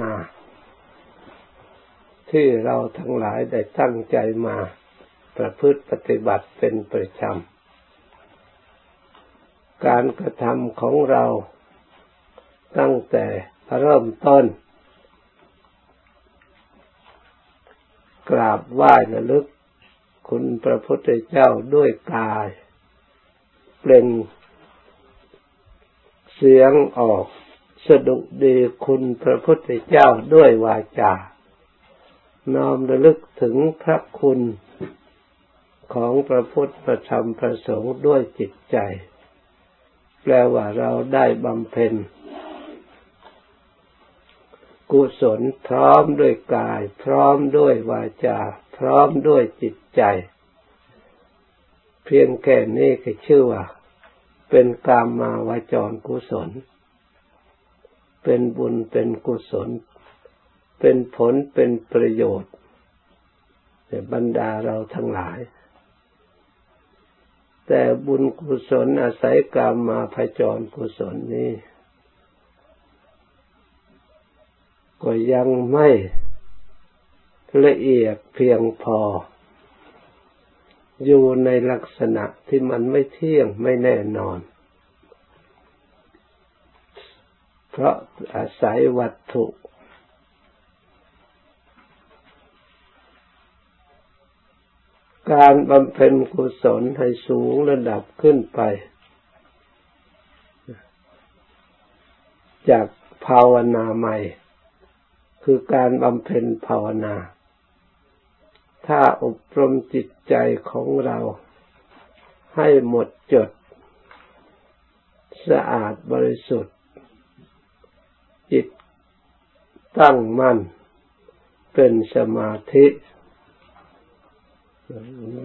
นา ที่เราทั้งหลายได้ตั้งใจมาประพฤติปฏิบัติเป็นประจำ การกระทำของเราตั้งแต่เริ่มต้น กราบไหว้ระลึกคุณพระพุทธเจ้าด้วยกาย เปล่งเสียงออก สดุดีคุณพระพุทธเจ้าด้วยวาจา น้อมระลึกถึงพระคุณของพระพุทธพระธรรมพระสงฆ์ด้วยจิตใจ แปลว่าเราได้บำเพ็ญ กุศลพร้อมด้วยกาย พร้อมด้วยวาจา พร้อมด้วยจิตใจ เพียงแค่นี้ก็ชื่อว่า เป็นกามมาวาจรกุศล เป็นบุญเป็นกุศล เป็นผลเป็นประโยชน์ในบรรดาเราทั้งหลาย แต่บุญกุศลอาศัยกามมาพจรกุศลนี้ ก็ยังไม่ละเอียดเพียงพอ อยู่ในลักษณะที่มันไม่เที่ยงไม่แน่นอน เพราะอาศัยวัตถุ การบำเพ็ญกุศลให้สูงระดับขึ้นไป จากภาวนาใหม่ คือการบำเพ็ญภาวนา ถ้าอบรมจิตใจของเราให้หมดจด สะอาดบริสุทธิ์ จิตตั้งมั่นเป็นสมาธิ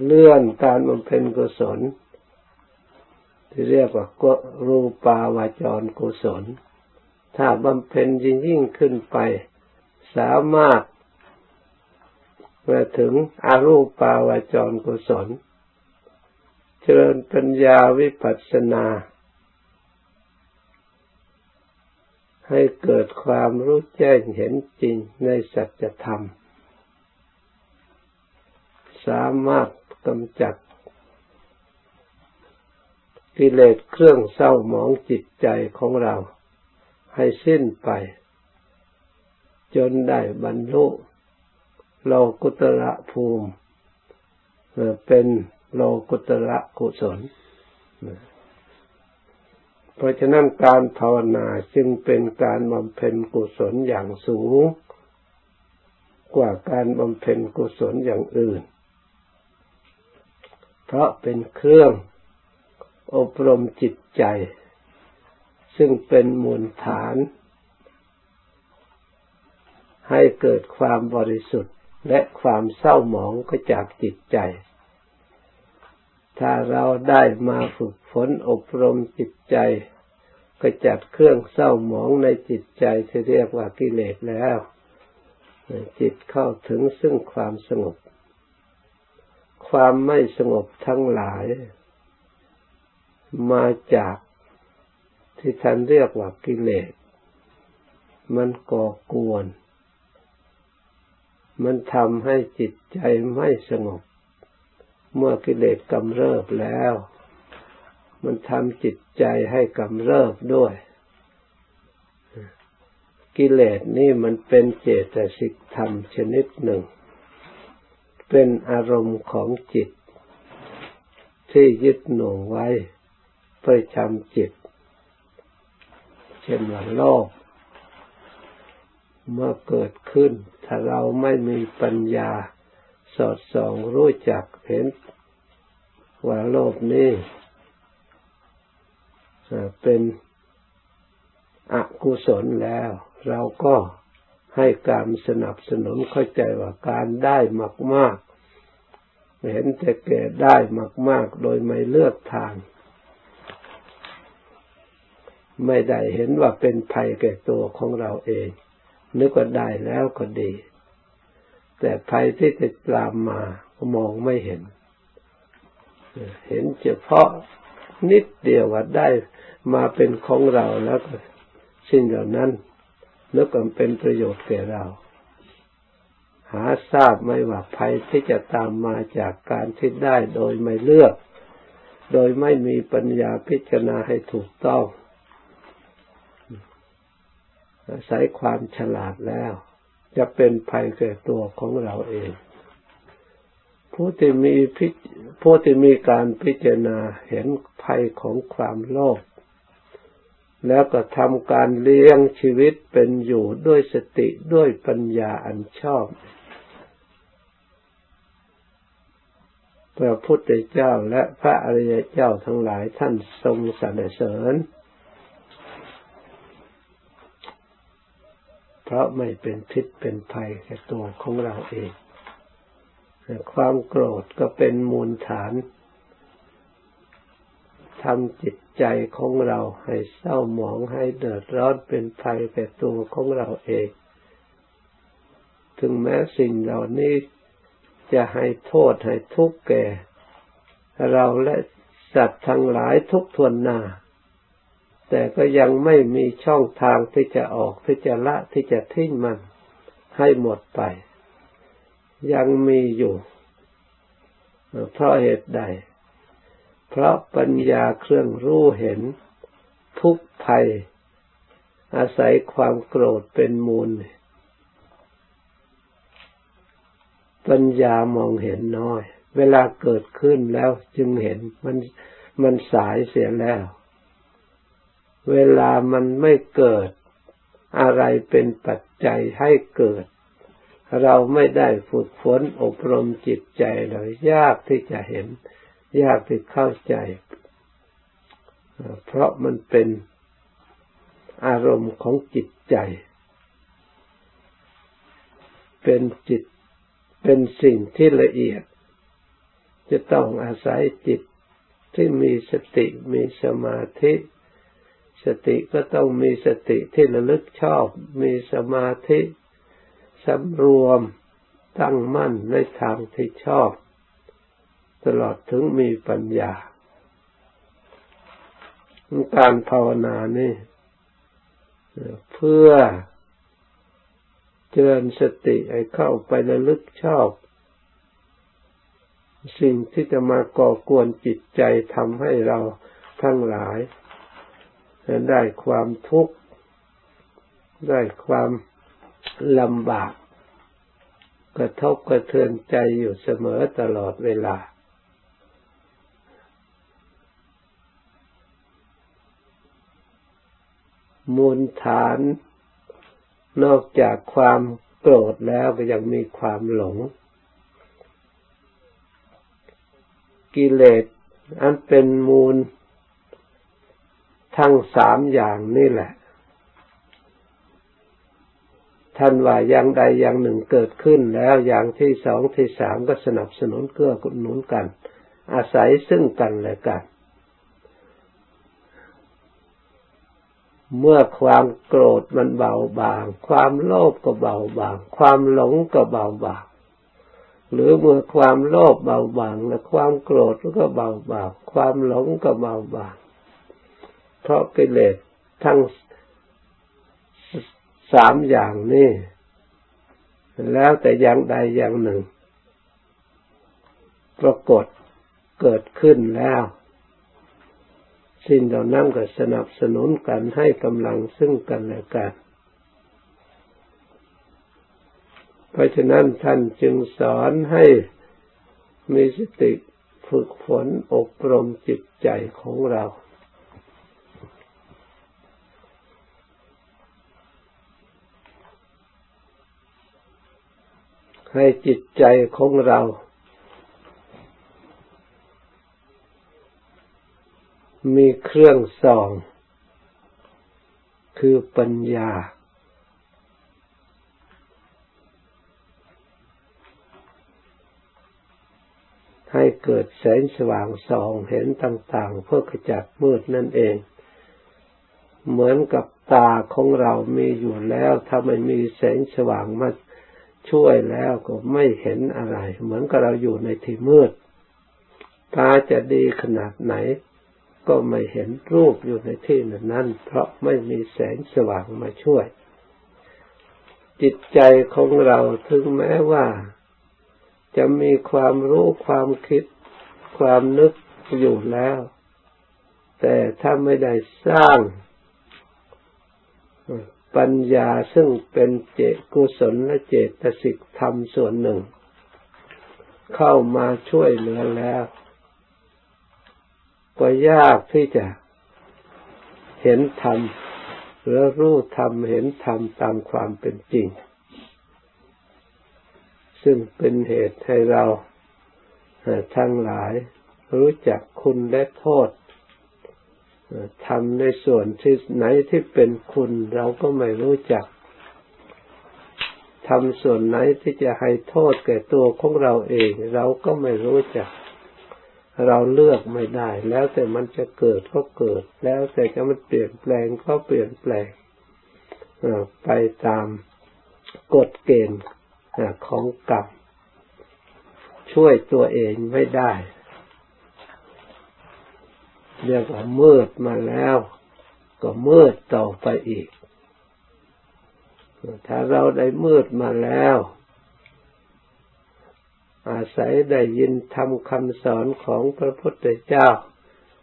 เลื่อนการบำเพ็ญกุศล ที่เรียกว่าก็รูปาวาจรกุศล ถ้าบำเพ็ญยิ่งยิ่งขึ้นไป สามารถมาถึงอรูปาวาจรกุศล เจริญปัญญาวิปัสสนา ให้เกิดความรู้แจ้งเห็นจริงในสัจธรรม สามารถกำจัดกิเลสเครื่องเศร้าหมองจิตใจของเรา ให้สิ้นไป จนได้บรรลุโลกุตระภูมิ เป็นโลกุตระกุศล เพราะฉะนั้นการภาวนาจึงเป็นการบำเพ็ญกุศลอย่างสูง กว่าการบำเพ็ญกุศลอย่างอื่น เพราะเป็นเครื่องอบรมจิตใจ ซึ่งเป็นมูลฐาน ให้เกิดความบริสุทธิ์และความเศร้าหมองก็จากจิตใจ ถ้าเราได้มาฝึกฝนอบรมจิตใจก็จัดเครื่องเศร้าหมองในจิตใจที่เรียกว่ากิเลสแล้ว จิตเข้าถึงซึ่งความสงบ ความไม่สงบทั้งหลาย มาจากที่ท่านเรียกว่ากิเลส มันก่อกวน มันทำให้จิตใจไม่สงบ เมื่อกิเลสกำเริบแล้ว มันทำจิตใจให้กำเริบด้วย กิเลสนี่มันเป็นเจตสิกธรรมชนิดหนึ่ง เป็นอารมณ์ของจิต ที่ยึดหน่วงไว้ประจำจิต เช่นว่าโลก เมื่อเกิดขึ้น ถ้าเราไม่มีปัญญา สอดส่องรู้จักเห็นว่าโลกนี้เป็นอกุศลแล้ว เราก็ให้การสนับสนุนเข้าใจว่าการได้มากมากเห็นแต่แก่ได้มากมากโดยไม่เลือกทาง ไม่ได้เห็นว่าเป็นภัยแก่ตัวของเราเอง นึกว่าได้แล้วก็ดี แต่ภัยที่จะตามมามองไม่เห็น เห็นเฉพาะนิดเดียวว่าได้มาเป็นของเราแล้วก็สิ่งเหล่านั้นนึกว่าเป็นประโยชน์แก่เรา หาทราบไม่ว่าภัยที่จะตามมาจากการที่ได้โดยไม่เลือก โดยไม่มีปัญญาพิจารณาให้ถูกต้องอาศัยความฉลาดแล้ว จะเป็นภัยแก่ตัวของเราเอง ผู้ที่มีพิผู้ที่มีการพิจารณาเห็นภัยของความโลภแล้วก็ทำการเลี้ยงชีวิตเป็นอยู่ด้วยสติด้วยปัญญาอันชอบ พระพุทธเจ้าและพระอริยเจ้าทั้งหลายท่านทรงสรรเสริญ เพราะไม่เป็นพิษเป็นภัยแก่ตัวของเราเองความโกรธก็เป็นมูลฐานทำจิตใจของเราให้เศร้าหมองให้เดือดร้อนเป็นภัยแก่ตัวของเราเอง ถึงแม้สิ่งเหล่านี้จะให้โทษให้ทุกข์แก่ เราและสัตว์ทั้งหลายทุกทวนหน้า แต่ก็ยังไม่มีช่องทางที่จะออกที่จะละที่จะทิ้งมันให้หมดไป ยังมีอยู่ เพราะเหตุใด เพราะปัญญาเครื่องรู้เห็นทุกภัย อาศัยความโกรธเป็นมูล ปัญญามองเห็นน้อย เวลาเกิดขึ้นแล้วจึงเห็นมันมันสายเสียแล้ว เวลามันไม่เกิดอะไรเป็นปัจจัยให้เกิด เราไม่ได้ฝึกฝนอบรมจิตใจเลยยากที่จะเห็น ยากที่เข้าใจ เพราะมันเป็นอารมณ์ของจิตใจ เป็นจิตเป็นสิ่งที่ละเอียด จะต้องอาศัยจิตที่มีสติมีสมาธิ สติก็ต้องมีสติที่ระลึกชอบ มีสมาธิสำรวมตั้งมั่นในทางที่ชอบ ตลอดถึงมีปัญญา การภาวนานี่เพื่อเจริญสติให้เข้าไประลึกชอบ สิ่งที่จะมาก่อกวนจิตใจทำให้เราทั้งหลาย ได้ความทุกข์ได้ความลำบาก กระทบกระเทือนใจอยู่เสมอตลอดเวลา มูลฐานนอกจากความโกรธแล้วก็ยังมีความหลง กิเลสอันเป็นมูล ทั้งสามอย่างนี่แหละ ท่านว่าอย่างใดอย่างหนึ่งเกิดขึ้นแล้วอย่างที่สองที่สามก็สนับสนุนเกื้อหนุนกัน อาศัยซึ่งกันและกัน เมื่อความโกรธมันเบาบาง ความโลภก็เบาบาง ความหลงก็เบาบางหรือเมื่อความโลภเบาบางและความโกรธก็เบาบาง ความหลงก็เบาบาง ราะกิเลสทั้งสามอย่างนี้แล้วแต่อย่างใดอย่างหนึ่ง ปรากฏเกิดขึ้นแล้ว สิ่งเหล่านั้นก็สนับสนุนกันให้กำลังซึ่งกันและกันเพราะฉะนั้นท่านจึงสอนให้มีสติฝึกฝนอบรมจิตใจของเรา ให้จิตใจของเรา มีเครื่องส่อง คือปัญญา ให้เกิดแสงสว่างส่องเห็นต่างๆ เพื่อกระจัดมืดนั่นเอง เหมือนกับตาของเรามีอยู่แล้ว ถ้าไม่มีแสงสว่างมา ช่วยแล้วก็ไม่เห็นอะไร เหมือนกับเราอยู่ในที่มืด ตาจะดีขนาดไหน ก็ไม่เห็นรูปอยู่ในที่นั้น เพราะไม่มีแสงสว่างมาช่วย จิตใจของเราถึงแม้ว่า จะมีความรู้ความคิด ความนึกอยู่แล้ว แต่ถ้าไม่ได้สร้าง ปัญญาซึ่งเป็นเจกุศลและเจตสิกธรรมส่วนหนึ่ง เข้ามาช่วยเหลือแล้ว ก็ยากที่จะเห็นธรรมหรือรู้ธรรมเห็นธรรมตามความเป็นจริง ซึ่งเป็นเหตุให้เราทั้งหลายรู้จักคุณและโทษ ทำในส่วนที่ไหนที่เป็นคุณเราก็ไม่รู้จักทำส่วนไหนที่จะให้โทษแก่ตัวของเราเอง เราก็ไม่รู้จัก เราเลือกไม่ได้ แล้วแต่มันจะเกิดก็เกิด แล้วแต่จะมันเปลี่ยนแปลงก็เปลี่ยนแปลงไปตามกฎเกณฑ์ของกรรมช่วยตัวเองไม่ได้ เรียกว่ามืดมาแล้ว ก็มืดต่อไปอีก ถ้าเราได้มืดมาแล้ว อาศัยได้ยินทำคำสอนของพระพุทธเจ้า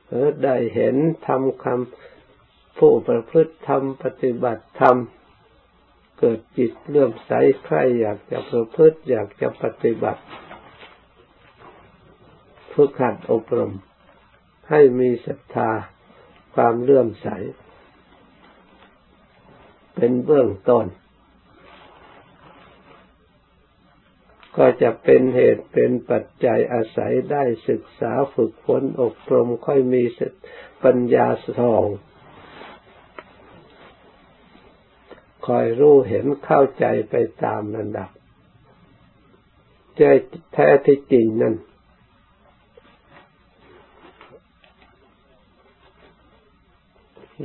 หรือได้เห็นทำคำผู้ประพฤติธรรมปฏิบัติธรรมเกิดจิตเลื่อมใสใครอยากจะประพฤติอยากจะปฏิบัติฝึกหัดอบรม ให้มีศรัทธาความเลื่อมใส เป็นเบื้องต้น ก็จะเป็นเหตุเป็นปัจจัยอาศัยได้ศึกษาฝึกฝนอบรมค่อยมีปัญญาสองคอยรู้เห็นเข้าใจไปตามระดับใจแท้ที่จริงนั่น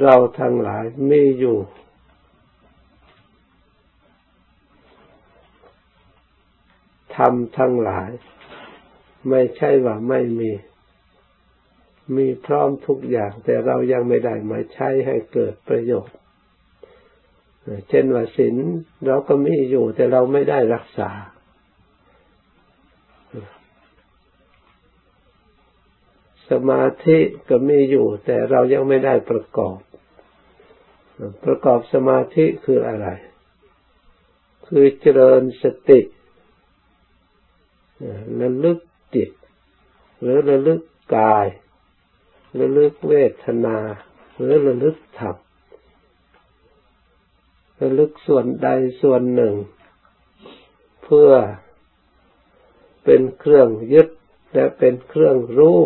เราทั้งหลายมีอยู่ทำทั้งหลาย ไม่ใช่ว่าไม่มี มีพร้อมทุกอย่าง แต่เรายังไม่ได้มาใช้ให้เกิดประโยชน์ เช่นว่าศีลเราก็มีอยู่แต่เราไม่ได้รักษา สมาธิก็มีอยู่ แต่เรายังไม่ได้ประกอบ ประกอบสมาธิคืออะไร คือเจริญสติระลึกจิต หรือระลึกกายระลึกเวทนา หรือระลึกธรรมระลึกส่วนใดส่วนหนึ่ง เพื่อเป็นเครื่องยึดและเป็นเครื่องรู้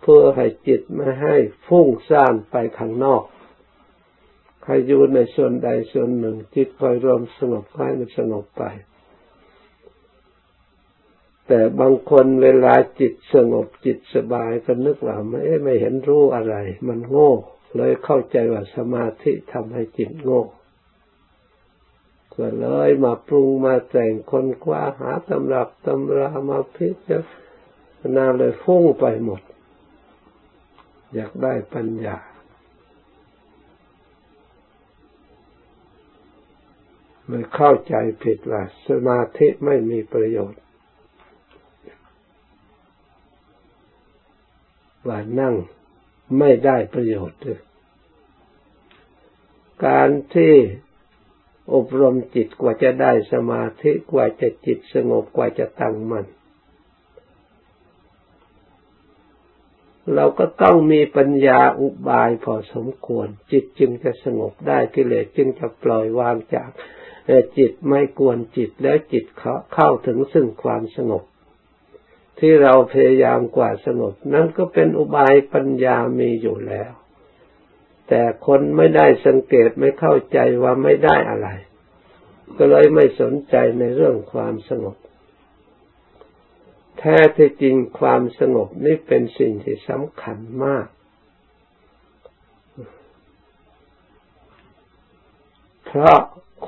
เพื่อให้จิตไม่ให้ฟุ้งซ่านไปข้างนอกใครอยู่ในส่วนใดส่วนหนึ่ง จิตคอยรวมสงบให้มันสงบไป แต่บางคนเวลาจิตสงบจิตสบายก็นึกว่าไม่ไม่เห็นรู้อะไร มันโง่ เลยเข้าใจว่าสมาธิทำให้จิตโง่ก็เลยมาปรุงมาแต่งคนคว้าหาตำรับตำรามาพิจารณาเลยฟุ้งไปหมด อยากได้ปัญญาไม่เข้าใจผิดว่า สมาธิไม่มีประโยชน์ว่านั่งไม่ได้ประโยชน์ การที่อบรมจิตกว่าจะได้สมาธิกว่าจะจิตสงบกว่าจะตั้งมัน่น เราก็ต้องมีปัญญาอุบายพอสมควร จิตจึงจะสงบได้กิเลสจึงจะปล่อยวางจากจิตไม่กวนจิตแล้วจิตเข้าถึงซึ่งความสงบ ที่เราพยายามกว่าสงบ นั่นก็เป็นอุบายปัญญามีอยู่แล้ว แต่คนไม่ได้สังเกตไม่เข้าใจว่าไม่ได้อะไร ก็เลยไม่สนใจในเรื่องความสงบ แท้ที่จริงความสงบนี่เป็นสิ่งที่สำคัญมาก เพราะ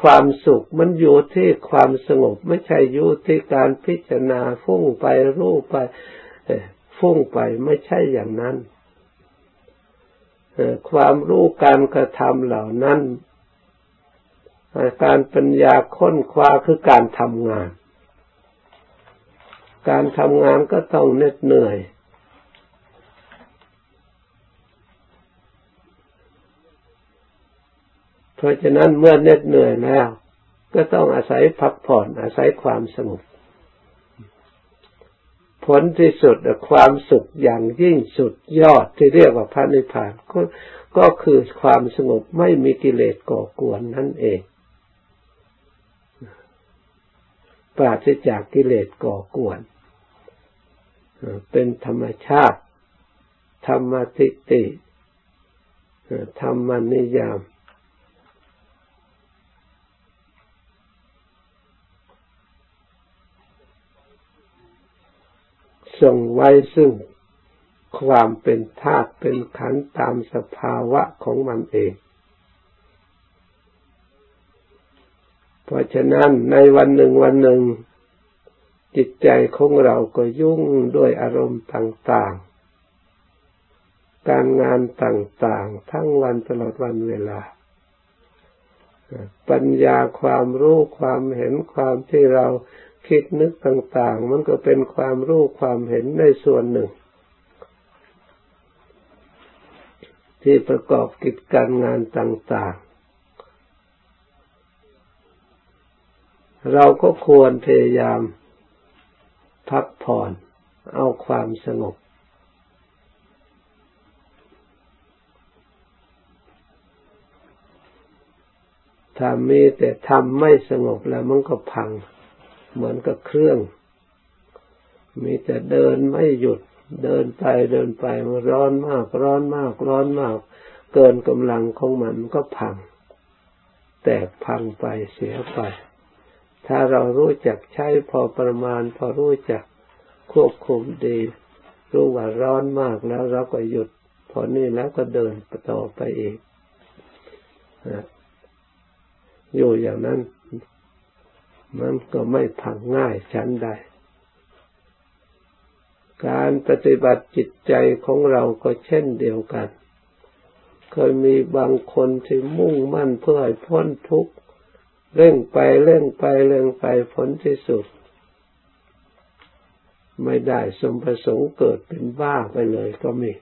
ความสุขมันอยู่ที่ความสงบไม่ใช่อยู่ที่การพิจารณาฟุ้งไปรู้ไปฟุ้งไปไม่ใช่อย่างนั้นความรู้การกระทำเหล่านั้น การปัญญาค้นคว้าคือการทำงาน การทำงานก็ต้องเหน็ดเหนื่อย เพราะฉะนั้นเมื่อเหน็ดเหนื่อยแล้ว ก็ต้องอาศัยพักผ่อนอาศัยความสงบผลที่สุดความสุขอย่างยิ่งสุดยอดที่เรียกว่าพระนิพพานก็ก็คือความสงบไม่มีกิเลสก่อกวนนั่นเอง ปราศจากกิเลสก่อกวน เป็นธรรมชาติ ธรรมติติธรรมนิยามทรงไว้ซึ่งความเป็นธาตุเป็นขันตามสภาวะของมันเอง เพราะฉะนั้นในวันหนึ่งวันหนึ่ง จิตใจของเราก็ยุ่งด้วยอารมณ์ต่างๆ การงานต่างๆ ทั้งวันตลอดวันเวลา ปัญญาความรู้ความเห็นความที่เราคิดนึกต่างๆ มันก็เป็นความรู้ความเห็นในส่วนหนึ่ง ที่ประกอบกิจการงานต่างๆ เราก็ควรพยายาม พักผ่อน เอาความสงบ ถ้ามีแต่ทำไม่สงบแล้วมันก็พัง เหมือนกับเครื่อง มีแต่เดินไม่หยุด เดินไปเดินไปมันร้อนมาก ร้อนมาก ร้อนมาก เกินกำลังของมันก็พัง แตกพังไปเสียไป ถ้าเรารู้จักใช้พอประมาณ พอรู้จักควบคุมดี รู้ว่าร้อนมากแล้วเราก็หยุด พอนี่แล้วก็เดินต่อไปอีกอยู่อย่างนั้น มันก็ไม่พังง่ายชั้นใด การปฏิบัติจิตใจของเราก็เช่นเดียวกัน เคยมีบางคนที่มุ่งมั่นเพื่อให้พ้นทุกข์ เร่งไปเร่งไปเร่งไปผลที่สุด ไม่ได้สมประสงค์เกิดเป็นบ้าไปเลยก็มี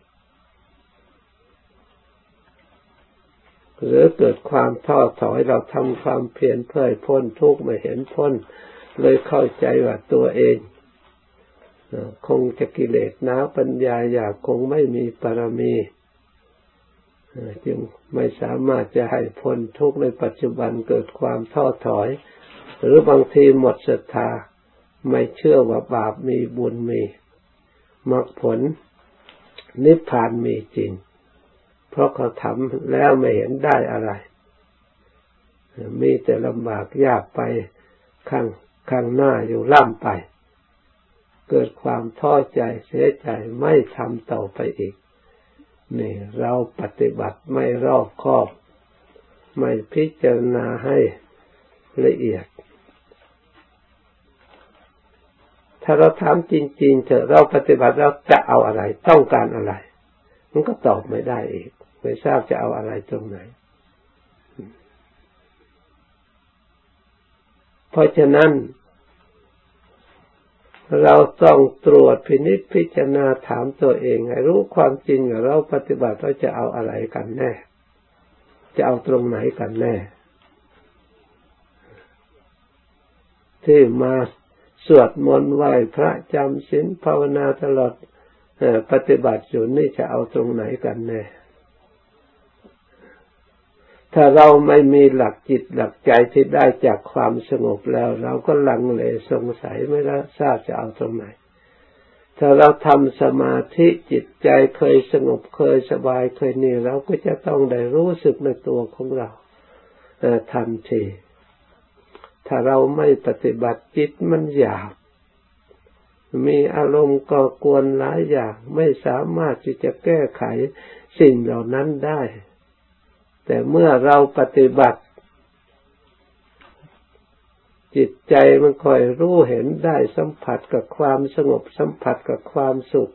หรือเกิดความท้อถอยเราทำความเพียรเพื่อพ้นทุกข์ไม่เห็นพ้น เลยเข้าใจว่าตัวเองคงจะกิเลสน้าปัญญาอยากคงไม่มีปรมี จึงไม่สามารถจะให้พ้นทุกข์ในปัจจุบันเกิดความท้อถอย หรือบางทีหมดศรัทธาไม่เชื่อว่าบาปมีบุญมีมรรคผลนิพพานมีจริง เพราะเขาทำแล้วไม่เห็นได้อะไร มีแต่ลำบากยากไปข้างข้างหน้าอยู่ล่ำไป เกิดความท้อใจเสียใจไม่ทำต่อไปอีก นี่เราปฏิบัติไม่รอบคอบ ไม่พิจารณาให้ละเอียด ถ้าเราถามจริง ๆ เถอะเราปฏิบัติเราจะเอาอะไร ต้องการอะไร มันก็ตอบไม่ได้อีก ไม่ทราบจะเอาอะไรตรงไหน เพราะฉะนั้น เราต้องตรวจพินิจพิจารณาถามตัวเอง ให้รู้ความจริงเราปฏิบัติเราจะเอาอะไรกันแน่ จะเอาตรงไหนกันแน่ ที่มาสวดมนต์ไหว้พระจำศีลภาวนาตลอดปฏิบัติอยู่นี่จะเอาตรงไหนกันแน่ ถ้าเราไม่มีหลักจิตหลักใจที่ได้จากความสงบแล้ว เราก็ลังเลสงสัยไม่ทราบจะเอาตรงไหน ถ้าเราทำสมาธิจิตใจเคยสงบเคยสบายเคยนี่เราก็จะต้องได้รู้สึกในตัวของเราทันที ถ้าเราไม่ปฏิบัติจิตมันหยาบมีอารมณ์ก่อกวนหลายอย่างไม่สามารถที่จะแก้ไขสิ่งเหล่านั้นได้ แต่เมื่อเราปฏิบัติ จิตใจมันคอยรู้เห็นได้สัมผัสกับความสงบสัมผัสกับความสุข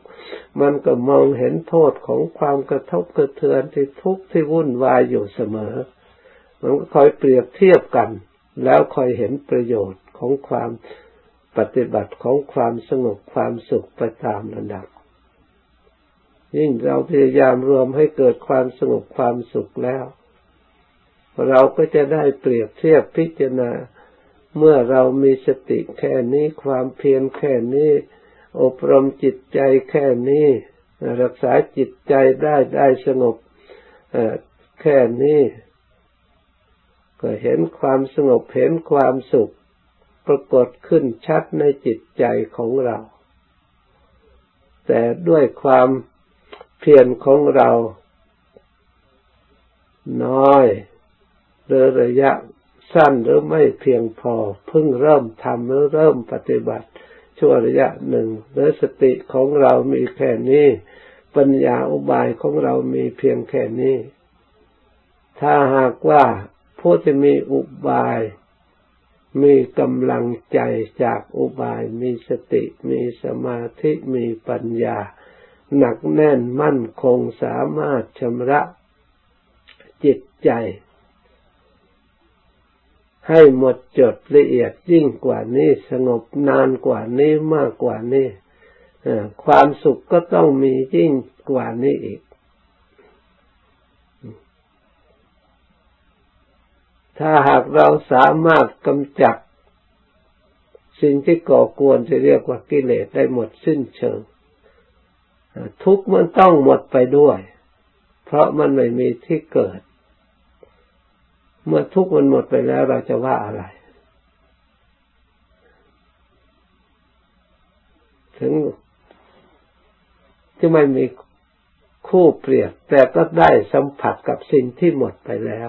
มันก็มองเห็นโทษของความกระทบกระเทือนที่ทุกข์ที่วุ่นวายอยู่เสมอ มันก็คอยเปรียบเทียบกัน แล้วคอยเห็นประโยชน์ของความปฏิบัติของความสงบความสุขไปตามระดับ ยิ่งเราพยายามรวมให้เกิดความสงบความสุขแล้ว เราก็จะได้เปรียบเทียบพิจารณา เมื่อเรามีสติแค่นี้ความเพียรแค่นี้ อบรมจิตใจแค่นี้ รักษาจิตใจได้ได้สงบแค่นี้ ก็เห็นความสงบเห็นความสุข ปรากฏขึ้นชัดในจิตใจของเรา แต่ด้วยความ พียรของเรา น้อยหรือระยะสั้นหรือไม่เพียงพอเพิ่งเริ่มทำหรือเริ่มปฏิบัติชั่วระยะหนึ่งหรือสติของเรามีแค่นี้ ปัญญาอุบายของเรามีเพียงแค่นี้ ถ้าหากว่าผู้ที่มีอุบาย มีกำลังใจจากอุบาย มีสติ มีสมาธิ มีปัญญา หนักแน่นมั่นคงสามารถชำระจิตใจ ให้หมดจดละเอียดยิ่งกว่านี้สงบนานกว่านี้มากกว่านี้ความสุขก็ต้องมียิ่งกว่านี้อีก ถ้าหากเราสามารถกำจัดสิ่งที่ก่อกวนจะเรียกว่ากิเลสได้หมดสิ้นเชิง ทุกมันต้องหมดไปด้วย เพราะมันไม่มีที่เกิด เมื่อทุกมันหมดไปแล้วเราจะว่าอะไร ถึงที่ไม่มีคู่เปรียบ แต่ก็ได้สัมผัสกับสิ่งที่หมดไปแล้ว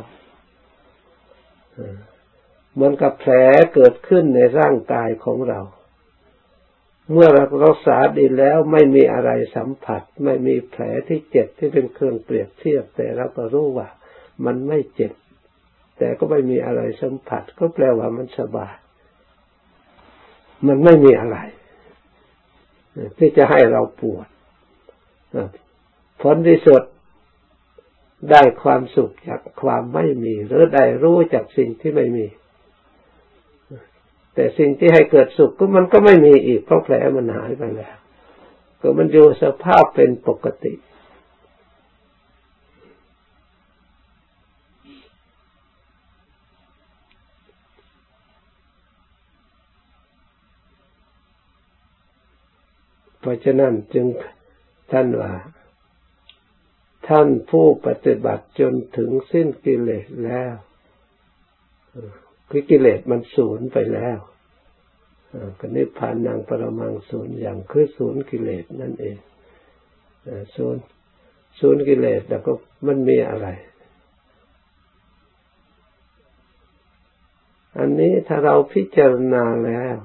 เหมือนกับแผลเกิดขึ้นในร่างกายของเรา เมื่อเรารักษาดีแล้วไม่มีอะไรสัมผัส ไม่มีแผลที่เจ็บที่เป็นเครื่องเปรียบเทียบ แต่เราก็รู้ว่า มันไม่เจ็บ แต่ก็ไม่มีอะไรสัมผัส ก็แปลว่ามันสบาย มันไม่มีอะไรที่จะให้เราปวดผลที่สุดได้ความสุขจากความไม่มี หรือได้รู้จากสิ่งที่ไม่มี แต่สิ่งที่ให้เกิดสุขก็มันก็ไม่มีอีกเพราะแผลมันหายไปแล้ว ก็มันอยู่สภาพเป็นปกติ เพราะฉะนั้นจึงท่านว่า ท่านผู้ปฏิบัติจนถึงสิ้นกิเลสแล้ว คือกิเลสมันสูญไปแล้วก็นิพพานนางปรมังสูญอย่างคือสูญกิเลสนั่นเองสูญสูญกิเลสแล้วก็มันมีอะไร อันนี้ถ้าเราพิจารณาแล้ว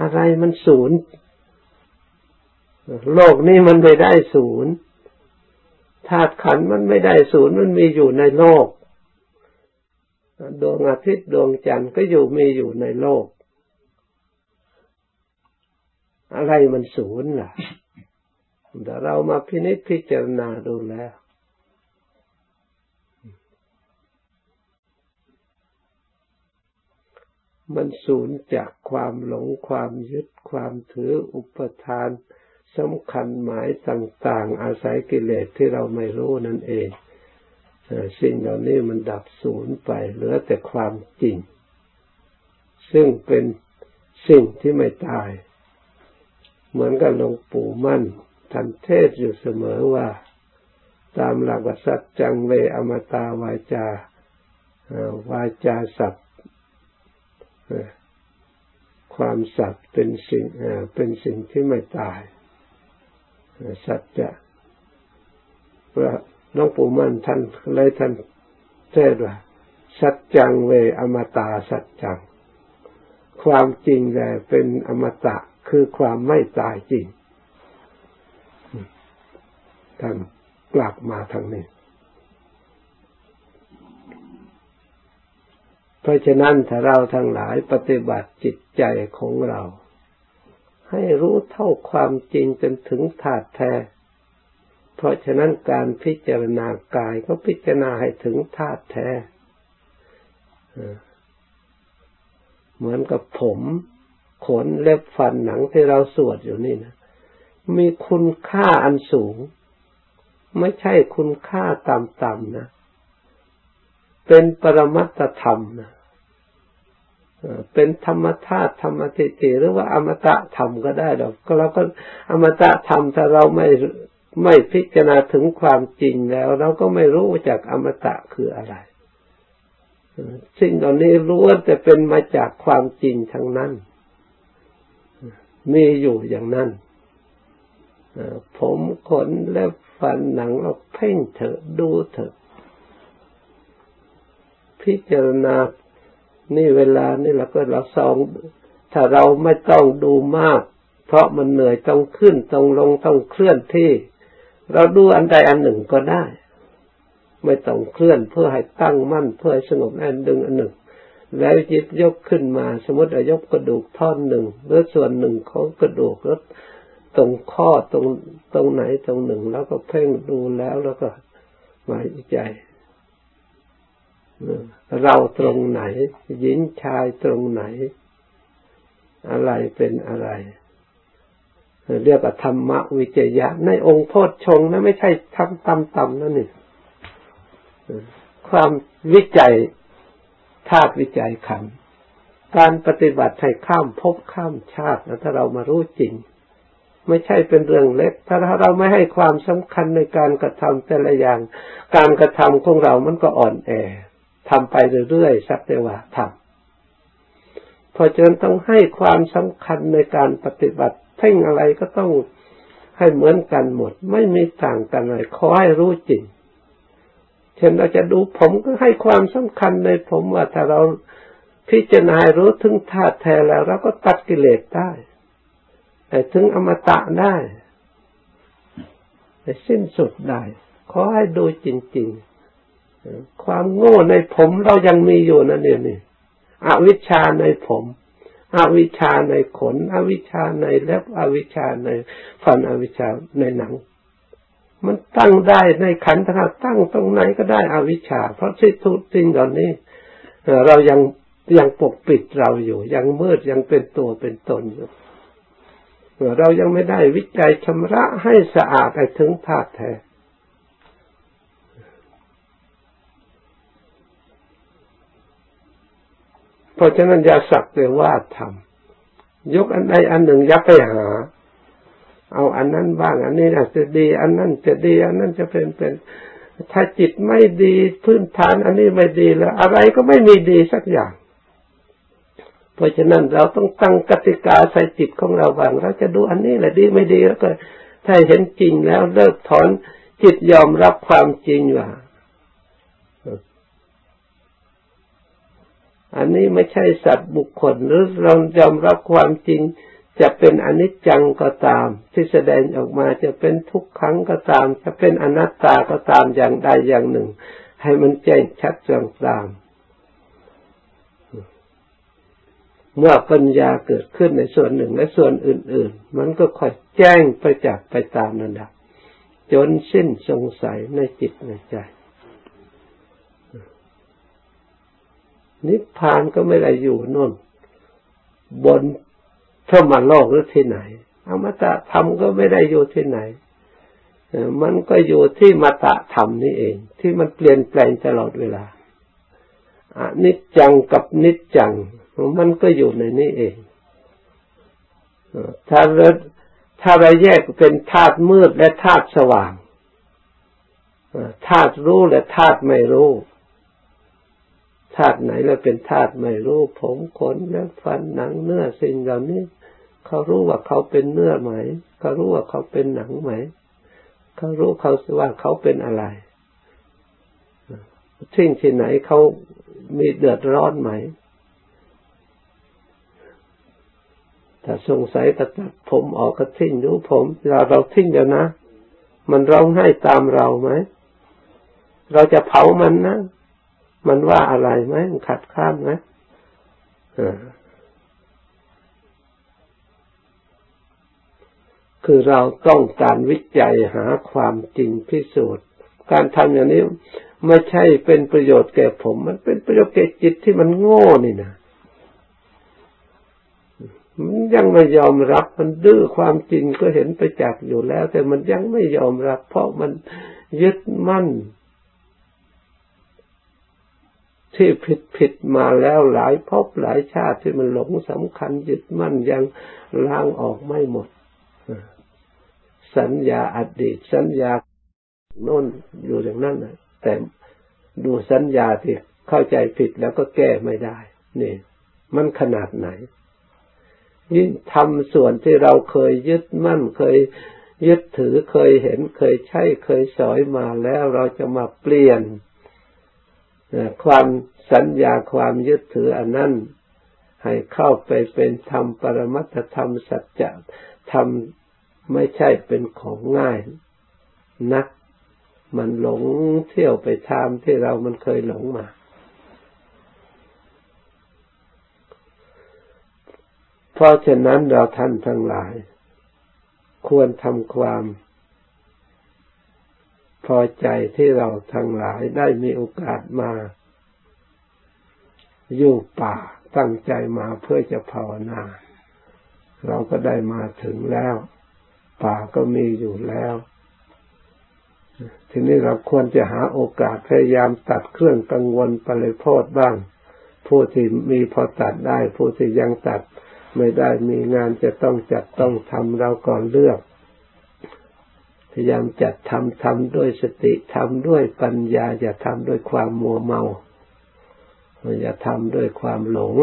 อะไรมันสูญโลกนี้มันไม่ได้ศูนย์ธาตุขันมันไม่ได้ศูนย์มันมีอยู่ในโลก ดวงอาทิตย์ดวงจันทร์ก็อยู่มีอยู่ในโลก อะไรมันศูนย์ล่ะแต่เรามาพินิจพิจารณาดูแล้ว มันศูนย์จากความหลงความยึดความถืออุปทานสำคัญหมายต่าง ๆ อาศัยกิเลสที่เราไม่รู้นั่นเอง สิ่งเหล่านี้มันดับสูญไปเหลือแต่ความจริง ซึ่งเป็นสิ่งที่ไม่ตาย เหมือนกับหลวงปู่มั่นท่านเทศอยู่เสมอว่า ตามหลักวัสัจจังเวอมตาวาจาวาจาสัตว์ความสัตว์เป็นสิ่งเป็นสิ่งที่ไม่ตาย สัจจะพระ น้องปู่มั่นท่านเลยท่านเทศว่าสัจจังเวอมตะสัจจัง ความจริงแหลเป็นอมตะคือความไม่ตายจริงท่านกลับมาทางนี้ เพราะฉะนั้นถ้าเราทั้งหลายปฏิบัติจิตใจของเรา ให้รู้เท่าความจริงจนถึงถาดแท้ เพราะฉะนั้นการพิจารณากายก็พิจารณาให้ถึงธาตุแท้ เหมือนกับผมขนเล็บฟันหนังที่เราสวดอยู่นี่นะ มีคุณค่าอันสูง ไม่ใช่คุณค่าต่ำๆนะ เป็นปรมัตธรรมนะเป็นธรรมธาตุธรรมติติหรือว่าอมตะธรรมก็ได้หรอกเราก็อมตะธรรมถ้าเราไม่ ไม่พิจารณาถึงความจริงแล้ว เราก็ไม่รู้จักอมตะคืออะไร สิ่งเหล่านี้ล้วนแต่เป็นมาจากความจริงทั้งนั้น มีอยู่อย่างนั้นผมขนและฟันหนังเราเพ่งเถอะดูเถอะ พิจารณานี่เวลานี่เราก็เราสอง ถ้าเราไม่ต้องดูมาก เพราะมันเหนื่อยต้องขึ้นต้องลงต้องเคลื่อนที่ เราดูอันใดอันหนึ่งก็ได้ ไม่ต้องเคลื่อนเพื่อให้ตั้งมั่นเพื่อให้สงบอันดึงอันหนึ่ง แล้วจิตยกขึ้นมา สมมติยกกระดูกท่อนหนึ่งหรือส่วนหนึ่งของกระดูกแล้วตรงข้อตรงตรงไหนตรงหนึ่ง แล้วก็เพ่งดูแล้วแล้วก็มายใจเราตรงไหน หญิงชายตรงไหน อะไรเป็นอะไร เรียกว่าธรรมวิจยะ ในองค์โพชฌงนะไม่ใช่ทำต่ำๆนั่นนี่ความวิจัยธาตุวิจัยขันการปฏิบัติให้ข้ามภพข้ามชาตินะถ้าเรามารู้จริง ไม่ใช่เป็นเรื่องเล็ก ถ้าเราไม่ให้ความสำคัญในการกระทำแต่ละอย่าง การกระทำของเรามันก็อ่อนแอทำไปเรื่อยๆสักแต่ว่าทำพอจนต้องให้ความสำคัญในการปฏิบัติ เพ่งอะไรก็ต้องให้เหมือนกันหมด ไม่มีต่างกันเลยขอให้รู้จริง เช่นเราจะดูผมก็ให้ความสำคัญในผมว่าถ้าเราพิจารณารู้ถึงธาตุแท้แล้วเราก็ตัดกิเลสได้แต่ถึงอมตะได้แต่สิ้นสุดได้ ขอให้ดูจริง ๆ ความโง่ในผมเรายังมีอยู่นั่นเองนี่อวิชชาในผม อวิชชาในขน อวิชชาในเล็บอวิชชาในฟันอวิชชาในหนัง มันตั้งได้ในขันธ์ถ้าตั้งตรงไหนก็ได้อวิชชา เพราะสิทุสิ่งเหล่านี้เรายังยังปกปิดเราอยู่ ยังมืดยังเป็นตัวเป็นตนอยู่เรายังไม่ได้วิจัยชำระให้สะอาดให้ถึงธาตุแท้ เพราะฉะนั้นอย่าสักแต่ว่าทำยกอันใดอันหนึ่งยักไปหา เอาอันนั้นบ้าง อันนี้จจะดี อันนั้นจะดี อันนั้นจะเป็นเป็น ถ้าจิตไม่ดีพื้นฐาน อันนี้ไม่ดีแล้ว อะไรก็ไม่มีดีสักอย่าง เพราะฉะนั้นเราต้องตั้งกติกาใส่จิตของเราบ้างเราจะดูอันนี้แหละดีไม่ดีแล้วก็ถ้าเห็นจริงแล้วเลิกถอนจิตยอมรับความจริงว่า อันนี้ไม่ใช่สัตว์บุคคลหรือเรายอมรับความจริงจะเป็นอนิจจังก็ตาม ที่แสดงออกมาจะเป็นทุกขังก็ตาม จะเป็นอนัตตาก็ตามอย่างใดอย่างหนึ่ง ให้มันแจ้งชัดจางตาม เมื่อปัญญาเกิดขึ้นในส่วนหนึ่งและส่วนอื่น ๆ มันก็ค่อยแจ้งไปจากไปตามนั้นดับจนสิ้นสงสัยในจิตในใจ นิพพานก็ไม่ได้อยู่น่นบนพระมาโลกหรือที่ไหน อมตะธรรมก็ไม่ได้อยู่ที่ไหน มันก็อยู่ที่มตะธรรมนี่เอง ที่มันเปลี่ยนแปลงตลอดเวลาอนิจจังกับนิจจัง มันก็อยู่ในนี้เอง ถ้าเราถ้าเราแยกเป็นธาตุมืดและธาตุสว่างธาตุรู้และธาตุไม่รู้ ธาตุไหนเราเป็นธาตุไม่รู้ผมขนและฟันหนังเนื้อสิ่งเหล่านี้เขารู้ว่าเขาเป็นเนื้อไหม เขารู้ว่าเขาเป็นหนังไหม เขารู้เขาว่าเขาเป็นอะไรทิ้งที่ไหนเขามีเดือดร้อนไหมถ้าสงสัยก็ตัดผมออกก็ทิ้งรู้ผมเราเราทิ้งเดี๋ยวนะ มันร้องไห้ตามเราไหม เราจะเผามันนะ มันว่าอะไรไหมมันขัดข้ามไหมคือเราต้องการวิจัยหาความจริงพิสูจน์ การทำอย่างนี้ไม่ใช่เป็นประโยชน์แก่ผม มันเป็นประโยชน์แก่จิตที่มันโง่นี่นะมันยังไม่ยอมรับมันดื้อความจริงก็เห็นไปจากอยู่แล้ว แต่มันยังไม่ยอมรับ เพราะมันยึดมั่น ที่ผิดผิดมาแล้วหลายภพหลายชาติที่มันหลงสำคัญยึดมั่นยังล้างออกไม่หมด สัญญาอดีต สัญญาโน่นอยู่อย่างนั้นนะแต่ดูสัญญาที่เข้าใจผิดแล้วก็แก้ไม่ได้ นี่ มันขนาดไหน ยิ่งทำส่วนที่เราเคยยึดมั่นเคยยึดถือเคยเห็นเคยใช้เคยสอยมาแล้วเราจะมาเปลี่ยน ความสัญญาความยึดถืออันนั้นให้เข้าไปเป็นธรรมปรมัตธรรมสัจจะธรรมไม่ใช่เป็นของง่ายนัก มันหลงเที่ยวไปทามที่เรามันเคยหลงมา เพราะฉะนั้นเราท่านทั้งหลาย ควรทำความ พอใจที่เราทั้งหลายได้มีโอกาสมา อยู่ป่าตั้งใจมาเพื่อจะภาวนา เราก็ได้มาถึงแล้ว ป่าก็มีอยู่แล้ว ทีนี้เราควรจะหาโอกาสพยายามตัดเครื่องกังวลไปเลยโทษบ้าง ผู้ที่มีพอตัดได้ ผู้ที่ยังตัดไม่ได้มีงานจะต้องจัดต้องทำเราก่อนเลือก ยายามจัดทำทำด้วยสติทำด้วยปัญญา อย่าทำด้วยความมัวเมาอย่าทำด้วยความหลง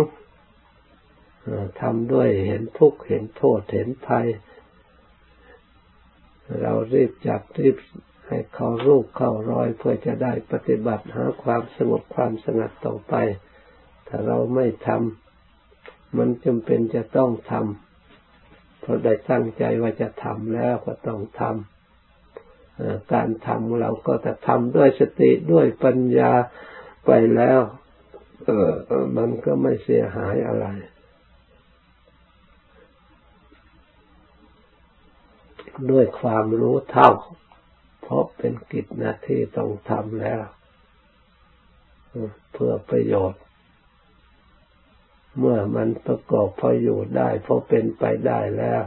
ทำด้วยเห็นทุกข์เห็นโทษเห็นภัย เรารีบจับรีบให้เขารูปเข้ารอยเพื่อจะได้ปฏิบัติหาความสงบความสงัดต่อไป ถ้าเราไม่ทำมันจำเป็นจะต้องทำเพราะได้ตั้งใจว่าจะทำแล้วก็ต้องทำ การทำเราก็จะทำด้วยสติด้วยปัญญาไปแล้ว เออมันก็ไม่เสียหายอะไร ด้วยความรู้เท่า เพราะเป็นกิจหน้าที่ต้องทำแล้ว เพื่อประโยชน์ เมื่อมันประกอบพออยู่ได้พอเป็นไปได้แล้ว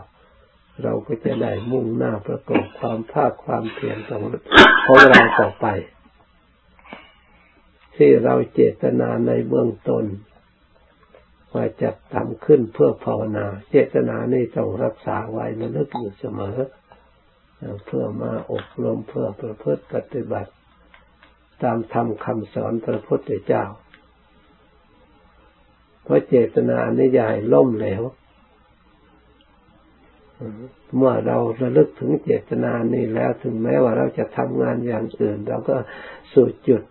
เราก็จะได้มุ่งหน้าประกอบความภาคความเพียรของของเราต่อไป ที่เราเจตนาในเบื้องต้นว่าจะทำขึ้นเพื่อภาวนา เจตนานี่ต้องรักษาไว้ระลึกอยู่เสมอ เพื่อมาอบรมเพื่อประพฤติปฏิบัติ ตามธรรมคำสอนพระพุทธเจ้า เพราะเจตนานิยายล่มเหลว เมื่อเราระลึกถึงเจตนานี้แล้วถึงแม้ว่าเราจะทำงานอย่างอื่น เราก็สู่จุด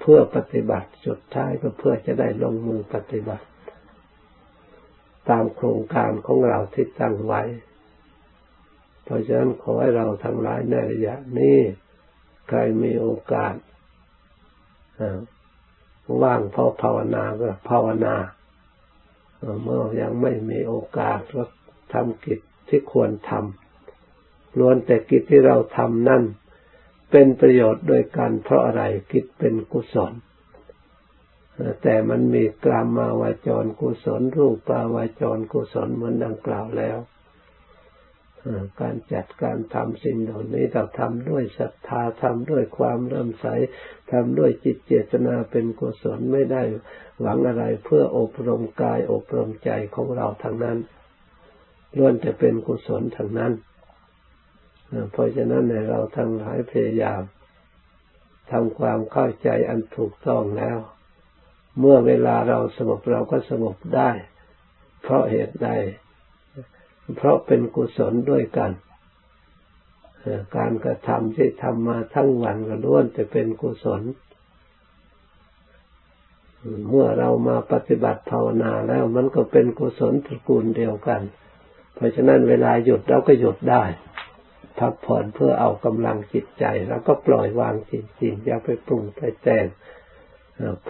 เพื่อปฏิบัติจุดท้ายก็เพื่อจะได้ลงมือปฏิบัติ ตามโครงการของเราที่ตั้งไว้ เพราะฉะนั้นขอให้เราทั้งหลายในระยะนี้ใครมีโอกาสว่างพอภาวนาก็ภาวนา เมื่อยังไม่มีโอกาสก็ทำกิจ ที่ควรทำล้วนแต่กิจที่เราทำนั่นเป็นประโยชน์โดยการเพราะอะไรกิจเป็นกุศล แต่มันมีกรรมมาวาจรกุศล รูปปาวาจรกุศลเหมือนดังกล่าวแล้วการจัดการทำสิ่งเหล่านี้เราทำด้วยศรัทธาทำด้วยความเริ่มใสทำด้วยจิตเจตนาเป็นกุศลไม่ได้หวังอะไรเพื่ออบรมกายอบรมใจของเราทางนั้น ล้วนจะเป็นกุศลทางนั้นเพราะฉะนั้นในเราทั้งหลายพยายามทำความเข้าใจอันถูกต้องแล้ว เมื่อเวลาเราสงบเราก็สงบได้ เพราะเหตุใด เพราะเป็นกุศลด้วยกันการกระทำที่ทำมาทั้งวันก็ล้วนจะเป็นกุศล เมื่อเรามาปฏิบัติภาวนาแล้วมันก็เป็นกุศลตระกูลเดียวกัน เพราะฉะนั้นเวลาหยุดเราก็หยุดได้พักผ่อนเพื่อเอากำลังจิตใจ แล้วก็ปล่อยวางจริงๆอย่าไปปรุงไปแต่ง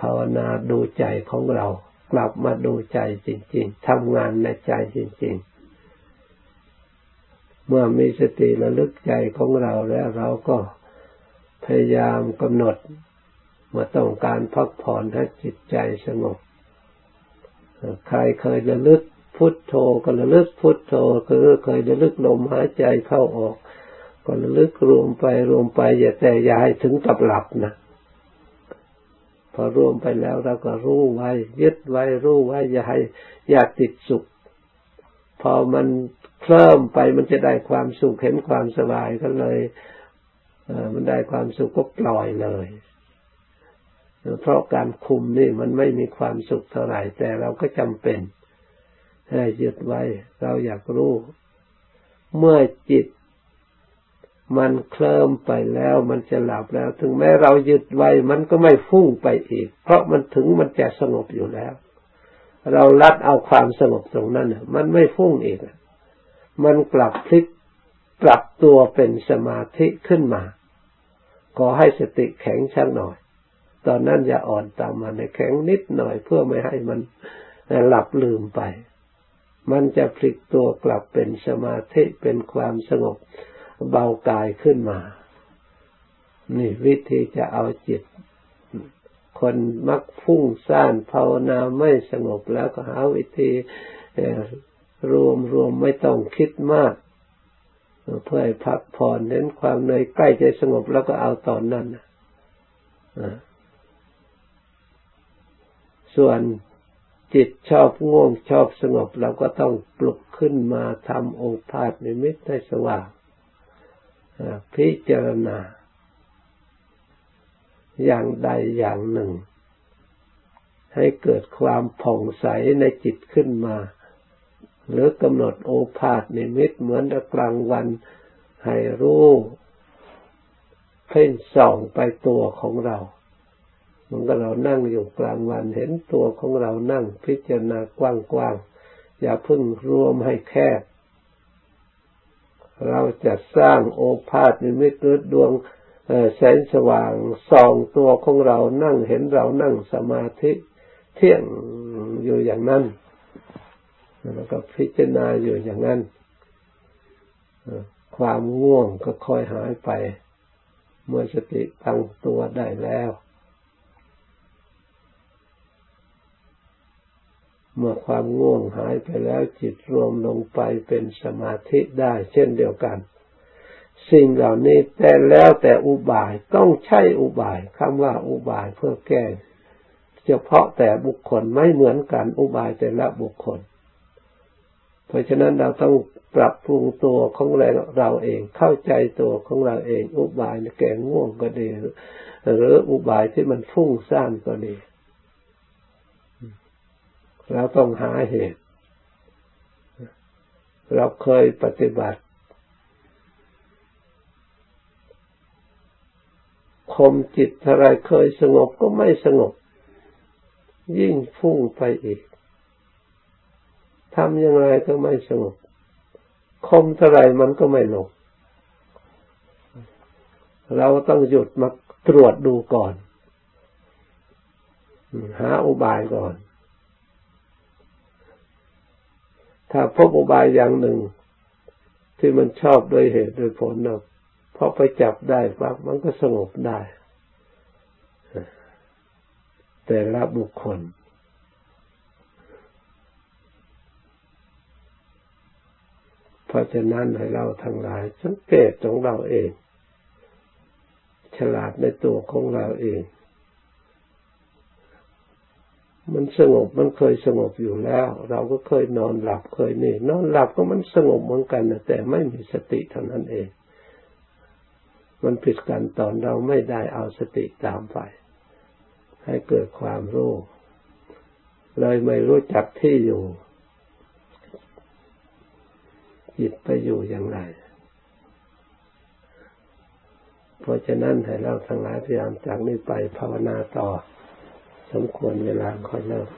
ภาวนาดูใจของเรา กลับมาดูใจจริง ๆทำงานในใจจริง ๆ เมื่อมีสติระลึกใจของเราแล้วเราก็พยายามกำหนดเมื่อต้องการพักผ่อนให้จิตใจสงบใครเคยระลึก พุทโธก็ระลึกพุทโธคือเคยระลึกลมหายใจเข้าออก ก็ระลึกรวมไปรวมไปอย่าแต่อย่าให้ถึงกับหลับนะพอรวมไปแล้วเราก็รู้ไว้ ยึดไว้รู้ไว้อย่าให้อย่าติดสุข พอมันเคลิ้มไปมันจะได้ความสุขเห็นความสบายก็เลยเอมันได้ความสุขก็ปล่อยเลยเพราะการคุมนี่มันไม่มีความสุขเท่าไหร่แต่เราก็จำเป็น ให้ยึดไว้ เราอยากรู้ เมื่อจิต มันเคลิ้มไปแล้ว มันจะหลับแล้ว ถึงแม้เรายึดไว้ มันก็ไม่ฟุ้งไปอีก เพราะมันถึงมันจะสงบอยู่แล้ว เราลัดเอาความสงบตรงนั้นมันไม่ฟุ้งอีกมันกลับพลิกปรับตัวเป็นสมาธิขึ้นมาขอให้สติแข็งชักหน่อย ตอนนั้นอย่าอ่อนตามมาในแข็งนิดหน่อยเพื่อไม่ให้มันหลับลืมไป มันจะพลิกตัวกลับเป็นสมาธิเป็นความสงบเบากายขึ้นมา นี่วิธีจะเอาจิต คนมักฟุ้งซ่านภาวนาไม่สงบแล้วก็หาวิธีรวมรวมไม่ต้องคิดมาก เพื่อให้พักผ่อนเน้นความเหนื่อยใกล้จะสงบแล้วก็เอาตอนนั้นส่วน จิตชอบง่วงชอบสงบเราก็ต้องปลุกขึ้นมาทำโอภาษนิมิตให้สว่างพิจารณา อย่างใดอย่างหนึ่ง ให้เกิดความผ่องใสในจิตขึ้นมา หรือกำหนดโอภาษนิมิตรเหมือนกลางวันให้รู้เพ่งส่องไปตัวของเรา มันก็เรานั่งอยู่กลางวันเห็นตัวของเรานั่งพิจารณากว้างๆ อย่าพึ่งรวมให้แคบ เราจะสร้างโอภาษนิมิตหรือดวงแสงสว่างส่องตัวของเรานั่งเห็นเรานั่งสมาธิเที่ยงอยู่อย่างนั้นแล้วก็พิจารณาอยู่อย่างนั้นความง่วงก็ค่อยหายไป เมื่อสติตั้งตัวได้แล้ว เมื่อความง่วงหายไปแล้วจิตรวมลงไปเป็นสมาธิได้เช่นเดียวกัน สิ่งเหล่านี้แต่แล้วแต่อุบายต้องใช้อุบายคำว่าอุบายเพื่อแก้เฉพาะแต่บุคคลไม่เหมือนกันอุบายแต่ละบุคคล เพราะฉะนั้นเราต้องปรับปรุงตัวของเราเองเข้าใจตัวของเราเอง อุบายแก่ง่วงก็ดี หรืออุบายที่มันฟุ้งซ่านก็ดี เราต้องหาเหตุ เราเคยปฏิบัติคมจิตอะไรเคยสงบก็ไม่สงบ ยิ่งฟุ้งไปอีกทำอย่างไรก็ไม่สงบคมเท่าไรมันก็ไม่ลง เราต้องหยุดมาตรวจดูก่อน หาอุบายก่อน ถ้าพบอุบายอย่างหนึ่ง ที่มันชอบโดยเหตุโดยผลเนาะพอไปจับได้ปั๊บมันก็สงบได้ แต่ละบุคคล เพราะฉะนั้นให้เราทั้งหลายสังเกตของเราเอง ฉลาดในตัวของเราเอง มันสงบมันเคยสงบอยู่แล้ว เราก็เคยนอนหลับเคยนี่นอนหลับก็มันสงบเหมือนกันนะแต่ไม่มีสติเท่านั้นเอง มันผิดกันตอนเราไม่ได้เอาสติตามไป ให้เกิดความรู้เลยไม่รู้จักที่อยู่จิตไปอยู่อย่างไร เพราะฉะนั้นให้เราทั้งหลายพยายามจากนี้ไปภาวนาต่อ สมควรเวลาค่อเลิก